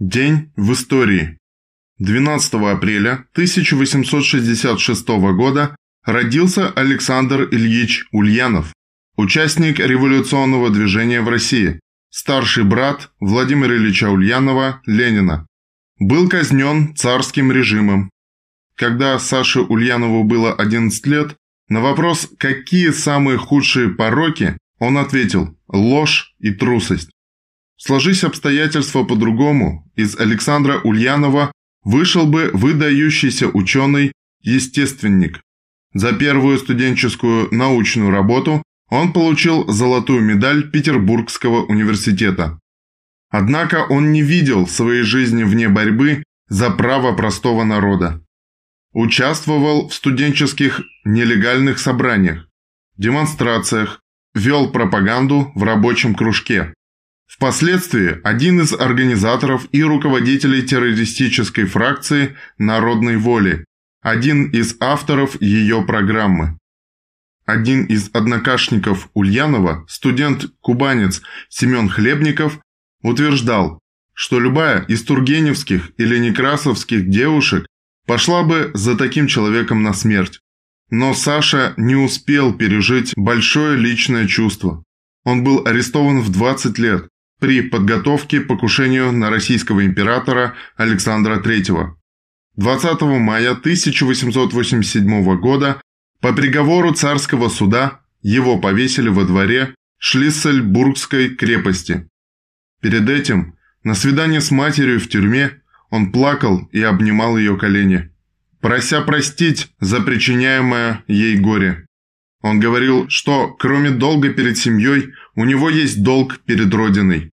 День в истории. 12 апреля 1866 года родился Александр Ильич Ульянов, участник революционного движения в России, старший брат Владимира Ильича Ульянова Ленина. Был казнен царским режимом. Когда Саше Ульянову было 11 лет, на вопрос «какие самые худшие пороки?» он ответил «ложь и трусость». Сложись обстоятельства по-другому, из Александра Ульянова вышел бы выдающийся ученый-естественник. За первую студенческую научную работу он получил золотую медаль Петербургского университета. Однако он не видел своей жизни вне борьбы за право простого народа. Участвовал в студенческих нелегальных собраниях, демонстрациях, вел пропаганду в рабочем кружке. Впоследствии один из организаторов и руководителей террористической фракции «Народной воли», один из авторов ее программы. Один из однокашников Ульянова, студент-кубанец Семен Хлебников, утверждал, что любая из тургеневских или некрасовских девушек пошла бы за таким человеком на смерть. Но Саша не успел пережить большое личное чувство. Он был арестован в 20 лет, при подготовке к покушению на российского императора Александра III. 20 мая 1887 года по приговору царского суда его повесили во дворе Шлиссельбургской крепости. Перед этим, на свидание с матерью в тюрьме, он плакал и обнимал ее колени, прося простить за причиняемое ей горе. Он говорил, что кроме долга перед семьей, у него есть долг перед Родиной.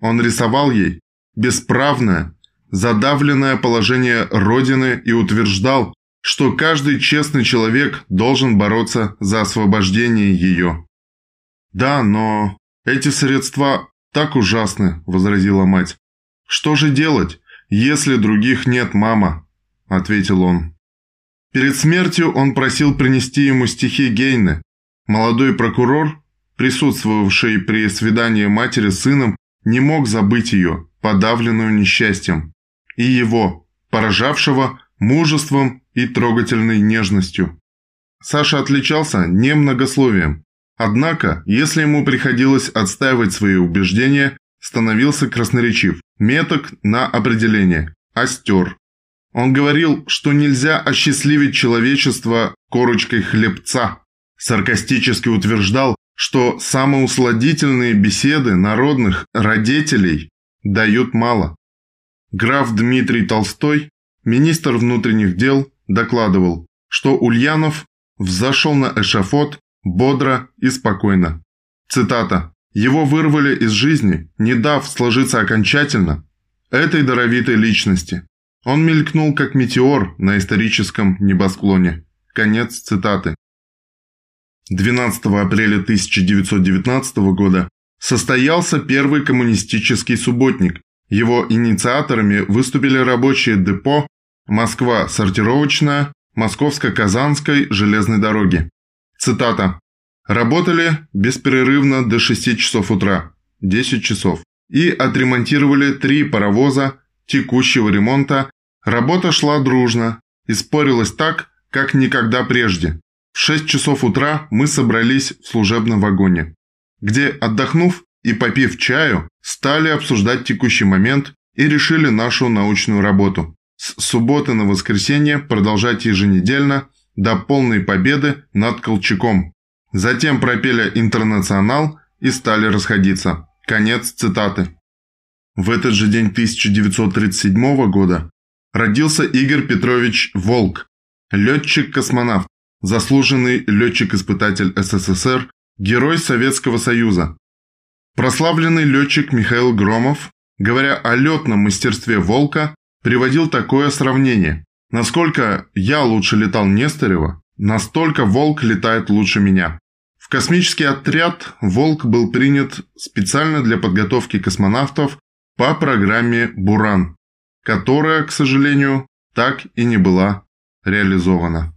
Он рисовал ей бесправное, задавленное положение Родины и утверждал, что каждый честный человек должен бороться за освобождение ее. «Да, но эти средства так ужасны», – возразила мать. «Что же делать, если других нет, мама?» – ответил он. Перед смертью он просил принести ему стихи Гейны. Молодой прокурор, присутствовавший при свидании матери с сыном, не мог забыть ее, подавленную несчастьем, и его, поражавшего мужеством и трогательной нежностью. Саша отличался немногословием, однако, если ему приходилось отстаивать свои убеждения, становился красноречив, меток на определение, остер, он говорил, что нельзя осчастливить человечество корочкой хлебца. Саркастически утверждал, что самоусладительные беседы народных родителей дают мало. Граф Дмитрий Толстой, министр внутренних дел, докладывал, что Ульянов взошел на эшафот бодро и спокойно. Цитата. «Его вырвали из жизни, не дав сложиться окончательно этой даровитой личности. Он мелькнул как метеор на историческом небосклоне. Конец цитаты. 12 апреля 1919 года состоялся первый коммунистический субботник. Его инициаторами выступили рабочие депо «Москва сортировочная», Московско-Казанской железной дороги. Цитата. «Работали беспрерывно до 6 часов утра, 10 часов, и отремонтировали три паровоза текущего ремонта Работа шла дружно и спорилась так, как никогда прежде. В 6 часов утра мы собрались в служебном вагоне, где, отдохнув и попив чаю, стали обсуждать текущий момент и решили нашу научную работу. С субботы на воскресенье продолжать еженедельно до полной победы над Колчаком. Затем пропели «Интернационал» и стали расходиться. Конец цитаты. В этот же день 1937 года родился Игорь Петрович Волк, летчик-космонавт, заслуженный летчик-испытатель СССР, герой Советского Союза. Прославленный летчик Михаил Громов, говоря о летном мастерстве «Волка», приводил такое сравнение. Насколько я лучше летал Нестерева, настолько «Волк» летает лучше меня. В космический отряд «Волк» был принят специально для подготовки космонавтов по программе «Буран» которая, к сожалению, так и не была реализована.